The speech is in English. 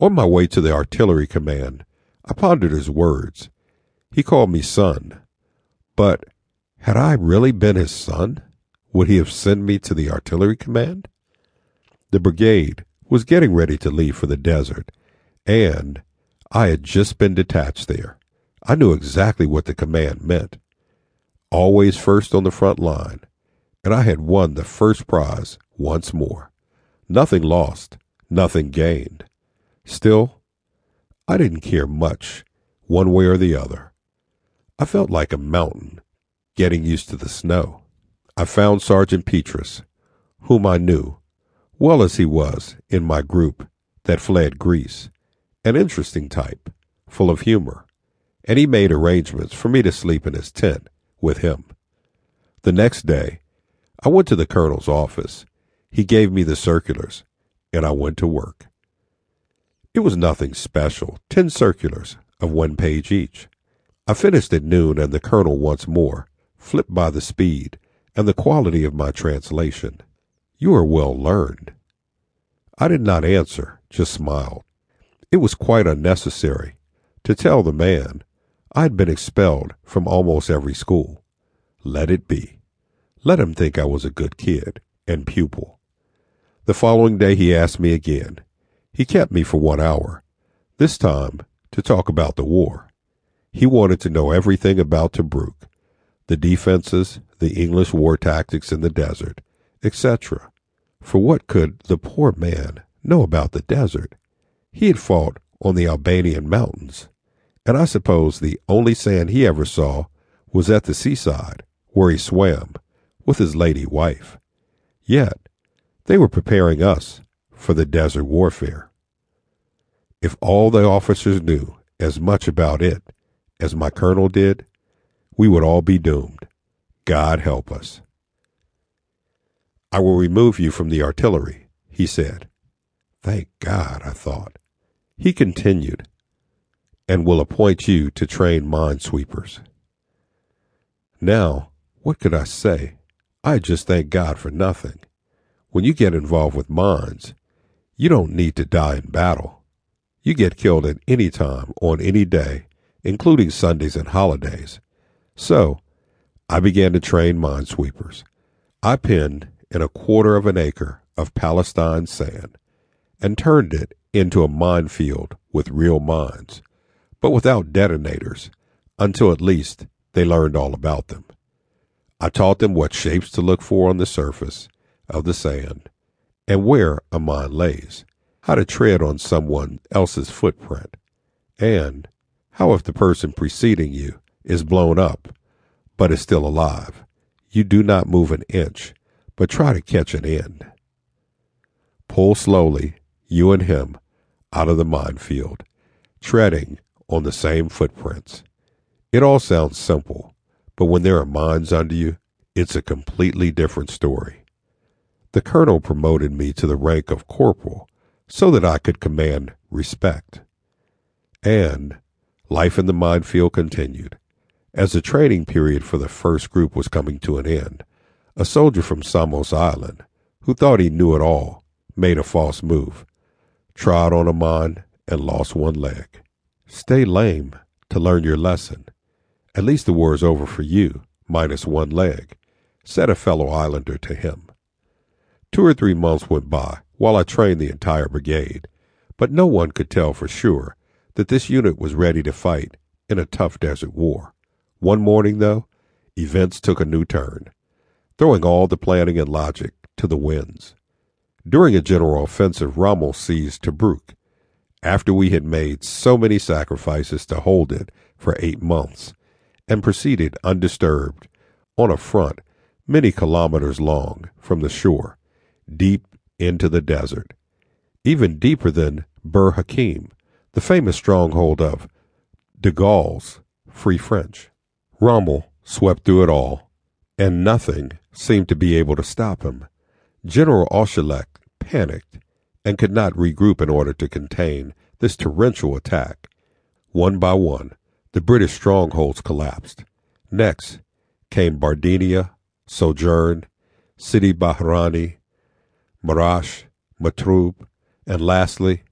On my way to the artillery command, I pondered his words. He called me son. But had I really been his son? Would he have sent me to the artillery command? The brigade was getting ready to leave for the desert, and I had just been detached there. I knew exactly what the command meant. Always first on the front line, and I had won the first prize once more. Nothing lost, nothing gained. Still, I didn't care much, one way or the other. I felt like a mountain, getting used to the snow. I found Sergeant Petrus, whom I knew, well as he was in my group that fled Greece, an interesting type, full of humor, and he made arrangements for me to sleep in his tent with him. The next day, I went to the colonel's office. He gave me the circulars, and I went to work. It was nothing special, ten circulars of one page each. I finished at noon, and the colonel once more flipped by the speed and the quality of my translation. You are well learned. I did not answer, just smiled. It was quite unnecessary to tell the man I had been expelled from almost every school. Let it be. Let him think I was a good kid and pupil. The following day he asked me again. He kept me for one hour, this time to talk about the war. He wanted to know everything about Tobruk, the defenses, the English war tactics in the desert, etc. For what could the poor man know about the desert? He had fought on the Albanian mountains, and I suppose the only sand he ever saw was at the seaside, where he swam with his lady wife. Yet they were preparing us for the desert warfare. If all the officers knew as much about it as my colonel did, we would all be doomed. God help us. I will remove you from the artillery, he said. Thank God, I thought. He continued, and will appoint you to train minesweepers. Now, what could I say? I just thank God for nothing. When you get involved with mines, you don't need to die in battle. You get killed at any time on any day, including Sundays and holidays. So, I began to train minesweepers. I pinned in a quarter of an acre of Palestine sand and turned it into a minefield with real mines, but without detonators, until at least they learned all about them. I taught them what shapes to look for on the surface of the sand and where a mine lays, how to tread on someone else's footprint, and how if the person preceding you is blown up but is still alive, you do not move an inch, but try to catch an end. Pull slowly, you and him, out of the minefield, treading on the same footprints. It all sounds simple, but when there are mines under you, it's a completely different story. The colonel promoted me to the rank of corporal so that I could command respect. And life in the minefield continued. As the training period for the first group was coming to an end, a soldier from Samos Island, who thought he knew it all, made a false move, trod on a mine, and lost one leg. Stay lame to learn your lesson. At least the war is over for you, minus one leg, said a fellow islander to him. Two or three months went by while I trained the entire brigade, but no one could tell for sure that this unit was ready to fight in a tough desert war. One morning, though, events took a new turn, throwing all the planning and logic to the winds. During a general offensive, Rommel seized Tobruk. After we had made so many sacrifices to hold it for eight months, and proceeded undisturbed on a front many kilometers long from the shore, deep into the desert, even deeper than Bir Hakeim, the famous stronghold of de Gaulle's Free French. Rommel swept through it all, and nothing seemed to be able to stop him. General Auchinleck panicked and could not regroup in order to contain this torrential attack. One by one, the British strongholds collapsed. Next came Bardinia, Sojourn, Sidi Barrani, Marash, Matruh, and lastly,